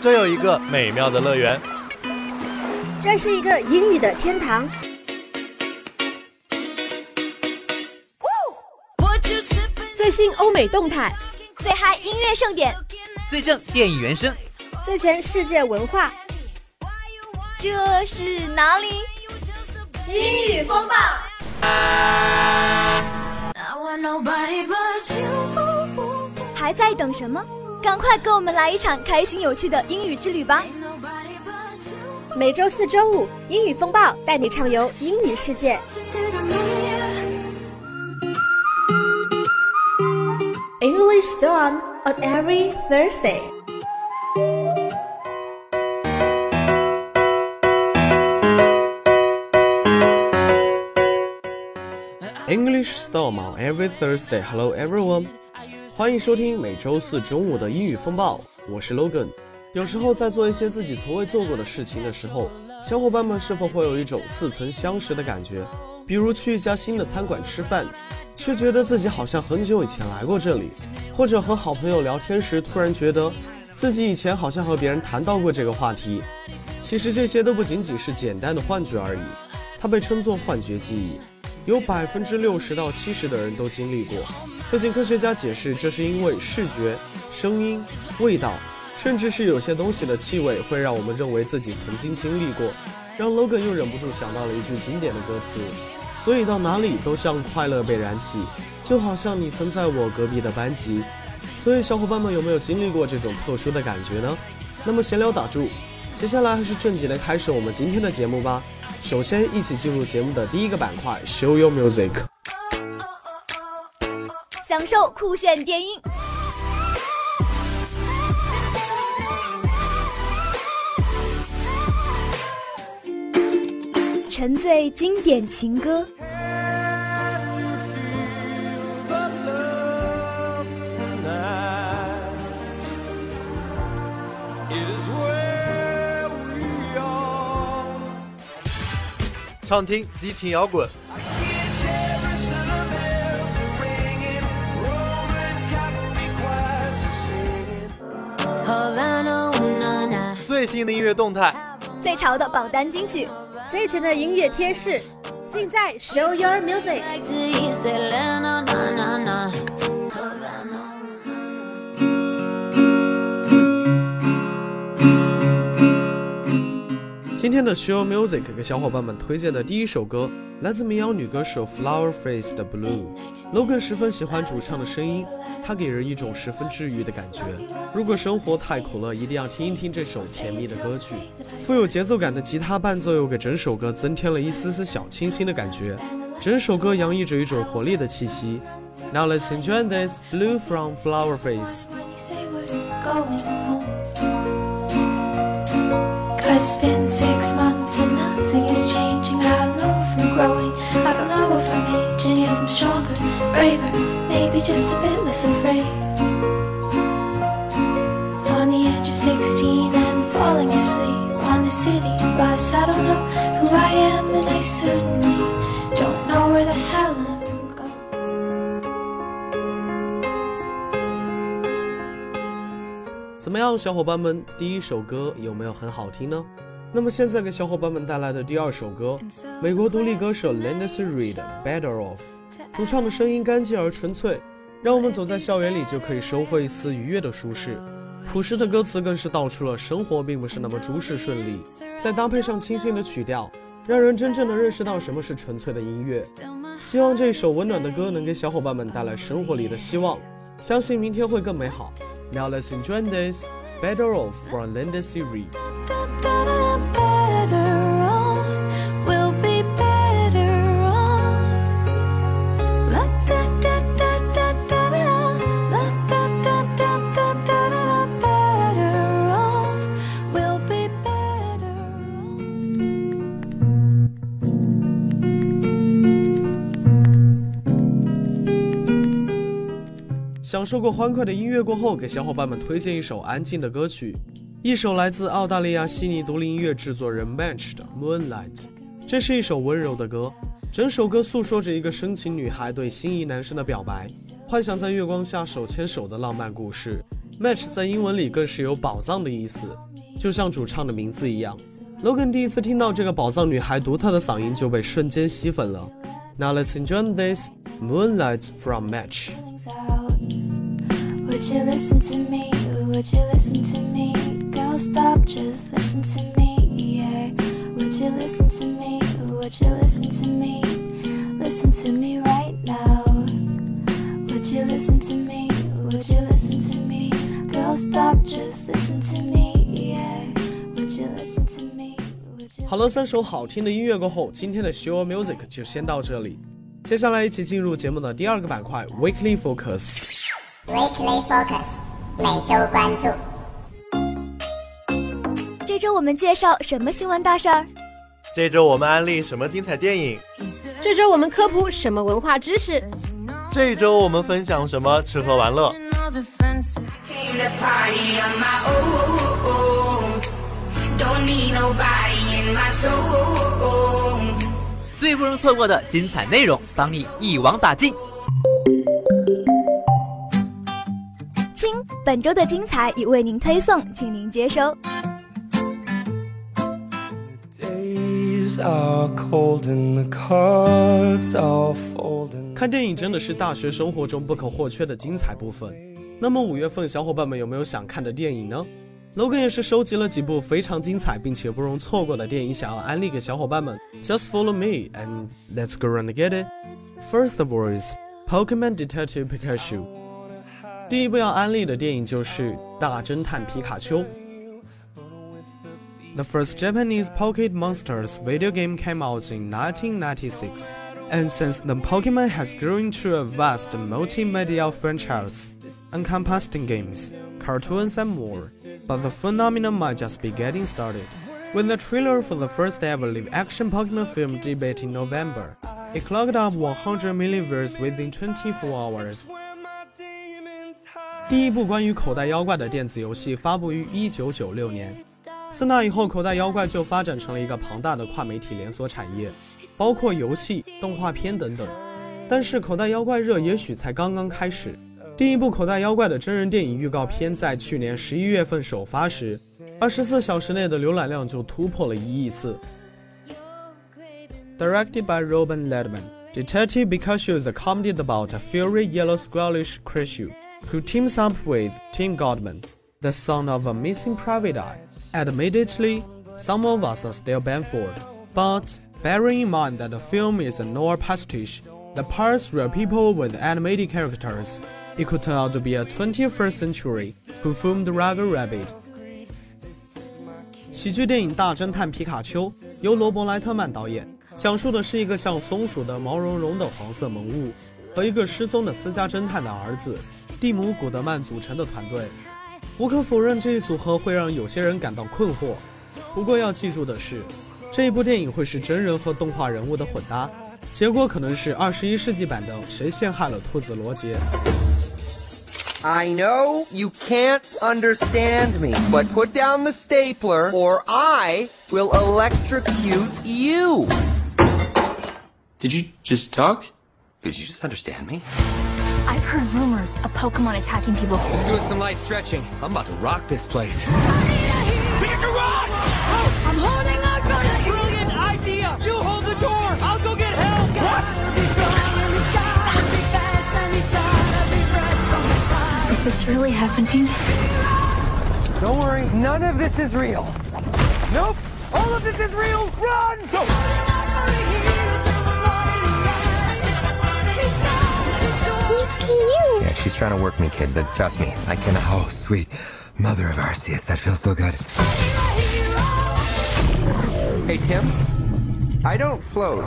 这有一个美妙的乐园，这是一个英语的天堂。最新欧美动态，最嗨音乐盛典，最正电影原声，最全世界文化。这是哪里？英语风暴。还在等什么？赶快跟我们来一场开心有趣的英语之旅吧！每周四、周五，英语风暴带你畅游英语世界。English Dawn on every Thursday. Wish storm on every Thursday. Hello everyone. 欢迎收听每周四中午的英语风暴，我是 Logan。有时候在做一些自己从未做过的事情的时候，小伙伴们是否会有一种似曾相识的感觉？比如去一家新的餐馆吃饭，却觉得自己好像很久以前来过这里；或者和好朋友聊天时，突然觉得自己以前好像和别人谈到过这个话题。其实这些都不仅仅是简单的幻觉而已，它被称作幻觉记忆。有百分之六十到七十的人都经历过。最近科学家解释，这是因为视觉、声音、味道，甚至是有些东西的气味，会让我们认为自己曾经经历过。让 Logan 又忍不住想到了一句经典的歌词：“所以到哪里都像快乐被燃起，就好像你曾在我隔壁的班级。”所以小伙伴们有没有经历过这种特殊的感觉呢？那么闲聊打住，接下来还是正经的开始我们今天的节目吧。首先，一起进入节目的第一个板块，Show Your Music，享受酷炫电音，沉醉经典情歌。畅听激情摇滚，最新的音乐动态，最潮的榜单金曲，最全的音乐贴士，尽在 Show Your Music。今天的 Show Music 给小伙伴们推荐的第一首歌，来自民谣女歌手 Flower Face 的 Blue。Logan 十分喜欢主唱的声音，它给人一种十分治愈的感觉。如果生活太苦了，一定要听一听这首甜蜜的歌曲。富有节奏感的吉他伴奏又给整首歌增添了一丝丝小清新的感觉。整首歌洋溢着一种活力的气息。Now let's enjoy this Blue from Flower Face。It's been six months and nothing is changing. I don't know if I'm growing, I don't know if I'm aging, if I'm stronger, braver, maybe just a bit less afraid. On the edge of 16 and falling asleep on the city bus. I don't know who I am, and I certainly don't know where the hell 怎么样，小伙伴们？第一首歌有没有很好听呢？那么现在给小伙伴们带来的第二首歌，美国独立歌手 Linda Reed 的《Better Off》，主唱的声音干净而纯粹，让我们走在校园里就可以收获一丝愉悦的舒适。朴实的歌词更是道出了生活并不是那么诸事顺利，再搭配上清新的曲调，让人真正的认识到什么是纯粹的音乐。希望这首温暖的歌能给小伙伴们带来生活里的希望，相信明天会更美好。Now let's enjoy this Better off from land series. 享受过欢快的音乐过后，给小伙伴们推荐一首安静的歌曲，一首来自澳大利亚悉尼独立音乐制作人 Match 的《Moonlight》。这是一首温柔的歌，整首歌诉说着一个深情女孩对心仪男生的表白，幻想在月光下手牵手的浪漫故事。Match 在英文里更是有宝藏的意思，就像主唱的名字一样。Logan 第一次听到这个宝藏女孩独特的嗓音，就被瞬间吸粉了。Now let's enjoy this Moonlight from Match. Would you listen to me? Would you listen to me? Girl, stop, just listen to me, yeah. Would you listen to me? Would you listen to me? Listen to me right now. Would you listen to me? Would you listen to me? Girl, stop, just listen to me, yeah. Would you listen to me? Would you 好了，三首好听的音乐过后，今天的 Show Music 就先到这里。接下来一起进入节目的第二个板块 Weekly Focus。 Weekly Focus 每周关注。这周我们介绍什么新闻大事儿？这周我们安利什么精彩电影？这周我们科普什么文化知识？这周我们分享什么吃喝玩乐.最不容错过的精彩内容，帮你一网打尽。本周的精彩已为您推送，请您接收。看电影真的是大学生活中不可或缺的精彩部分。那么五月份，小伙伴们有没有想看的电影呢？Logan 也是收集了几部非常精彩并且不容错过的电影，想要安利给小伙伴们。Just follow me and let's go and get it. First of all is Pokemon Detective Pikachu。第一部要安利的电影就是《大侦探皮卡丘》。The first Japanese Pocket Monsters video game came out in 1996, and since then Pokemon has grown into a vast multimedia franchise, encompassing games, cartoons, and more. But the phenomenon might just be getting started. When the trailer for the first ever live-action Pokemon film debuted in November, it clocked up 100 million views within 24 hours. 第一部关于口袋妖怪的电子游戏发布于1996年。自那以后，口袋妖怪就发展成了一个庞大的跨媒体连锁产业，包括游戏、动画片等等。但是，口袋妖怪热也许才刚刚开始。第一部口袋妖怪的真人电影预告片在去年十一月份首发时，二十四小时内的浏览量就突破了一亿次。Directed by Robin Ledman, Detective Pikachu is a comedy about a furry yellow squirrelish creature who teams up with Tim Godman, the son of a missing private eye. Admittedly, some of us are still Benford, but bearing in mind that the film is a noir pastiche that pairs real people with animated characters, it could turn out to be a 21st century Who Filmed Roger Rabbit. 喜剧电影《大侦探皮卡丘》由罗伯·莱特曼导演，讲述的是一个像松鼠的毛茸茸的黄色萌物和一个失踪的私家侦探的儿子 蒂姆·古德曼组成的团队。无可否认，这一组合会让有些人感到困惑。不过要记住的是，这一部电影会是真人和动画人物的混搭，结果可能是二十一世纪版的《谁陷害了兔子罗杰》。I know you can't understand me, but put down the stapler or I will electrocute you. Did you just talk? Did you just understand me? I've heard rumors of Pokemon attacking people. Let's some light stretching. I'm about to rock this place. I need We have to run! I'm holding on for you! Brilliant idea! You hold the door! I'll go get help! Is this really happening? Don't worry, none of this is real. Nope! All of this is real! Run! Go! cute! Yeah, she's trying to work me, kid, but trust me, I can. Oh, sweet. Mother of Arceus, that feels so good. Hey, Tim. I don't float.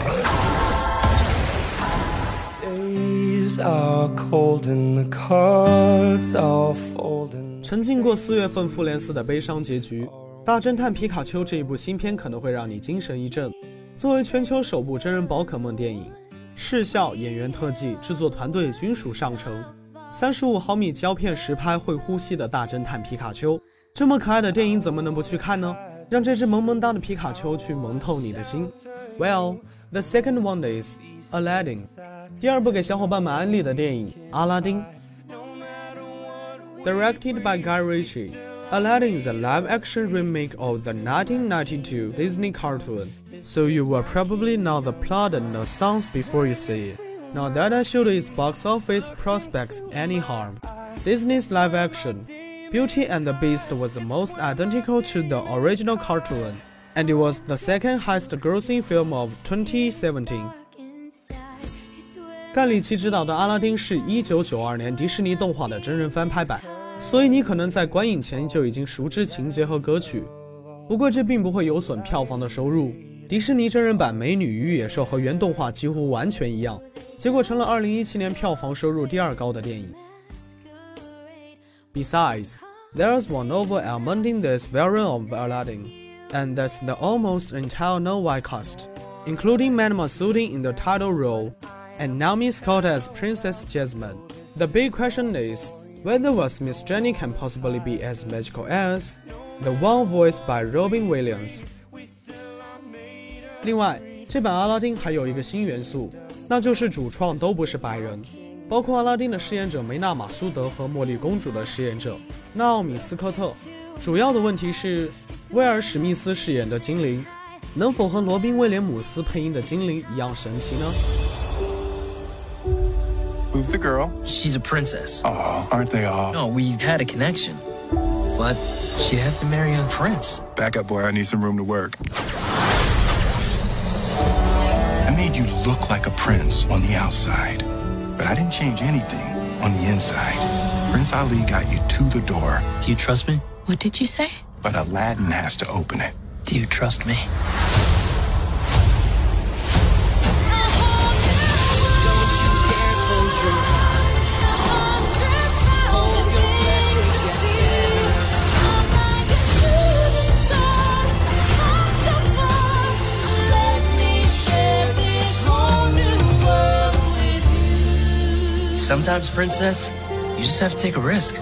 Days are cold and the cards are folding. 沉浸过四月份复联四的悲伤结局，《大侦探皮卡丘》这一部新片可能会让你精神一振。作为全球首部真人宝可梦电影， 视效、演员、特技、制作团队均属上乘。三十五毫米胶片实拍会呼吸的大侦探皮卡丘，这么可爱的电影怎么能不去看呢？让这只萌萌哒的皮卡丘去萌透你的心。Well, the second one is Aladdin。第二部给小伙伴们安利的电影《阿拉丁》，directed by Guy Ritchie。Aladdin is a live-action remake of the 1992 Disney cartoon, so you will probably know the plot and the songs before you see it. Not that I should its box office prospects any harm. Disney's live action, Beauty and the Beast was the most identical to the original cartoon, and it was the second highest grossing film of 2017. 盖里奇执导的《阿拉丁》是一九九二年迪士尼动画的真人翻拍版。 所以你可能在观影前就已经熟知情节和歌曲，不过这并不会有损票房的收入。迪士尼真人版《美女与野兽》和原动画几乎完全一样，结果成了2017年票房收入第二高的电影。Besides, there's one novel element in this variant of Aladdin, and that's the almost entire non-white cast, including Mad Masudi in the title role, and Naomi Scott as Princess Jasmine. The big question is, whether was Miss Jenny can possibly be as magical as the one voiced by Robin Williams。另外，这版阿拉丁还有一个新元素，那就是主创都不是白人，包括阿拉丁的饰演者梅纳马苏德和茉莉公主的饰演者纳奥米斯科特。主要的问题是，威尔史密斯饰演的精灵能否和罗宾威廉姆斯配音的精灵一样神奇呢？Who's the girl? She's a princess. Oh, aren't they all? No, we've had a connection. But she has to marry a prince. Back up, boy. I need some room to work. I made you look like a prince on the outside, but I didn't change anything on the inside. Prince Ali got you to the door. Do you trust me? What did you say? But Aladdin has to open it. Do you trust me? Sometimes, princess, you just have to take a risk.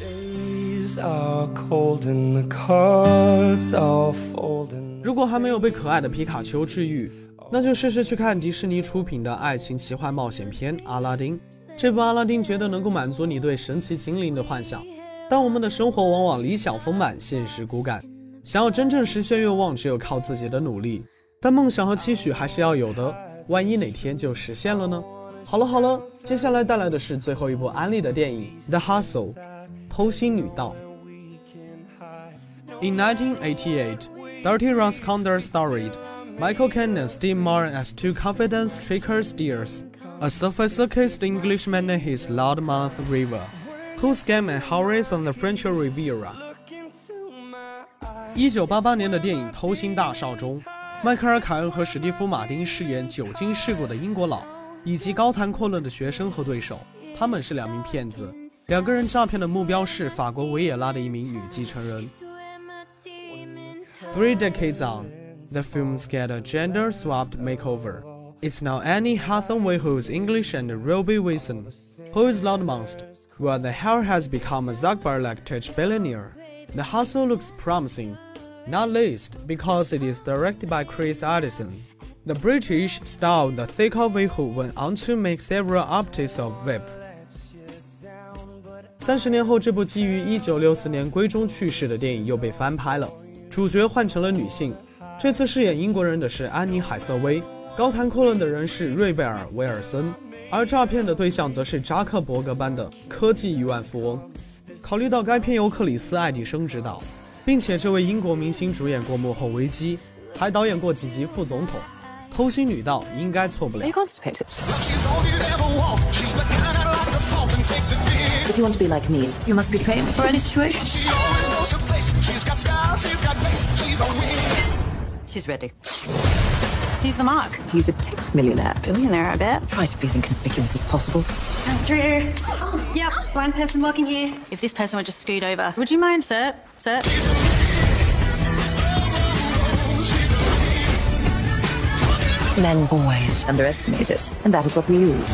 Days are cold and the cards are folding. 如果还没有被可爱的皮卡丘治愈，那就试试去看迪士尼出品的爱情奇幻冒险片《阿拉丁》。这部《阿拉丁》觉得能够满足你对神奇精灵的幻想。但我们的生活往往理想丰满，现实骨感。想要真正实现愿望，只有靠自己的努力。但梦想和期许还是要有的，万一哪天就实现了呢？好了好了，接下来带来的是最后一部安利的电影《The Hustle》，偷心女盗。In 1988, Dirty Ross Condor starred Michael Caine and Steve Martin as two confidence-stricken steers, a sophisticated Englishman and his loudmouth rival, who scam and harass on the French Riviera. 一九八八年的电影《偷心大少》中， 迈克尔·凯恩和史蒂夫·马丁饰演久经世故的英国佬，以及高谈阔论的学生和对手。他们是两名骗子，两个人诈骗的目标是法国维也纳的一名女继承人。Three decades on, the films get a gender-swapped makeover. It's now Annie Hathaway who's English and Robbie Wilson, who is loudmouthed, while the hair has become a Zuckerberg tech billionaire. The hustle looks promising, not least because it is directed by Chris Addison. The British star of the Thika who went on to make several updates of Whip. 三十年后，这部基于一九六四年闺中去世的电影又被翻拍了，主角换成了女性。这次饰演英国人的是安妮·海瑟薇，高谈阔论的人是瑞贝尔·威尔森，而诈骗的对象则是扎克伯格般的科技亿万富翁。考虑到该片由克里斯·爱迪生执导，并且这位英国明星主演过《幕后危机》，还导演过几集《副总统》，偷心女盗应该错不了。If you want to be like me, you must betray me for any situation. She's ready. He's the mark. He's a tech millionaire. Billionaire, I bet. Try to be as inconspicuous as possible. Andrew. Yep, blind person walking here. If this person would just scoot over. Would you mind, sir? Sir? Men always underestimate us, and that is what we use.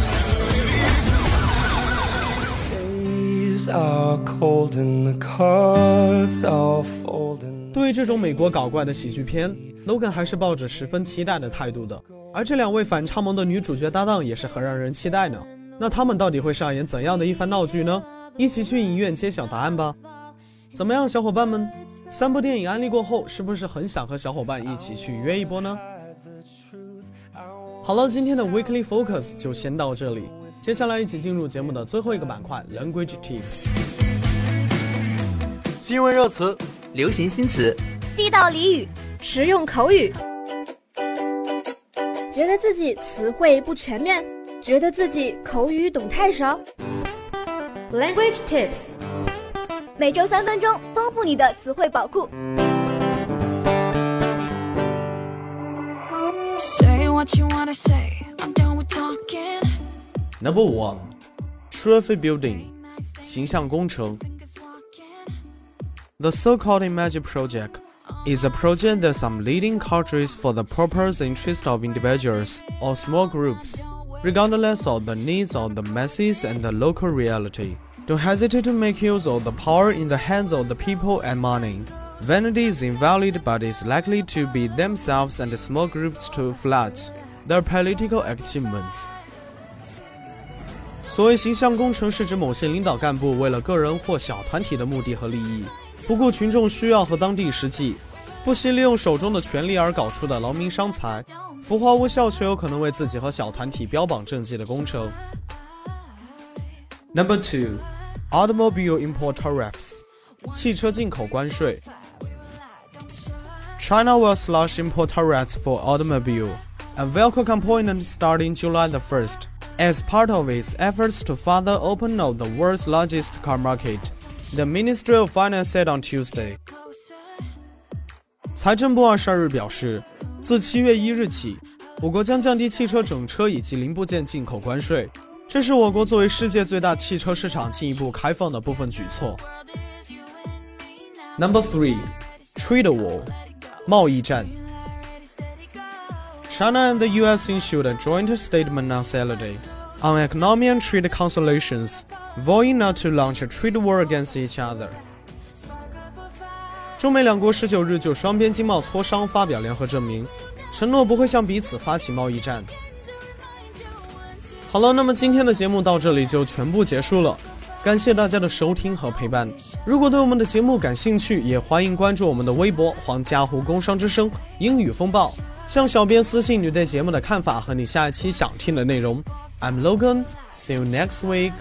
Days are cold and the cards are folding. 对于这种美国搞怪的喜剧片，Logan 还是抱着十分期待的态度的。而这两位反差萌的女主角搭档也是很让人期待呢。那他们到底会上演怎样的一番闹剧呢？一起去影院揭晓答案吧。怎么样，小伙伴们？三部电影安利过后，是不是很想和小伙伴一起去约一波呢？好了，今天的 Weekly Focus 就先到这里，接下来一起进入节目的最后一个板块 Language Tips。新闻热词、流行新词、地道俚语、实用口语。觉得自己词汇不全面，觉得自己口语懂太少。Language Tips，每周三分钟，丰富你的词汇宝库。Say what you wanna say. I'm done with talking. Number one, trophy building，形象工程。The so-called Imagine Project is a project that some leading countries for the purpose interest of individuals or small groups, regardless of the needs of the masses and the local reality. Don't hesitate to make use of the power in the hands of the people and money. Vanity is invalid but is likely to be themselves and small groups to flout their political achievements. 所谓形象工程，是指某些领导干部为了个人或小团体的目的和利益， 不顾群众需要和当地实际，不惜利用手中的权力而搞出的劳民伤财、浮华无效却有可能为自己和小团体标榜政绩的工程。Number two, automobile import tariffs，汽车进口关税。China will slash import tariffs for automobile, a vehicle component starting July the 1st, as part of its efforts to further open up the world's largest car market. The Ministry of Finance said on Tuesday. 财政部二十二日表示，自七月一日起，我国将降低汽车整车以及零部件进口关税，这是我国作为世界最大汽车市场进一步开放的部分举措。Number three, trade war, 贸易战。China and the U.S. issued a joint statement on Saturday On economic trade consolations, vowing not to launch a trade war against each other. 中美两国十九日就双边经贸磋商发表联合声明，承诺不会向彼此发起贸易战。好了，那么今天的节目到这里就全部结束了，感谢大家的收听和陪伴。如果对我们的节目感兴趣，也欢迎关注我们的微博“黄家湖工商之声英语风暴”，向小编私信你对节目的看法和你下一期想听的内容。I'm Logan. See you next week。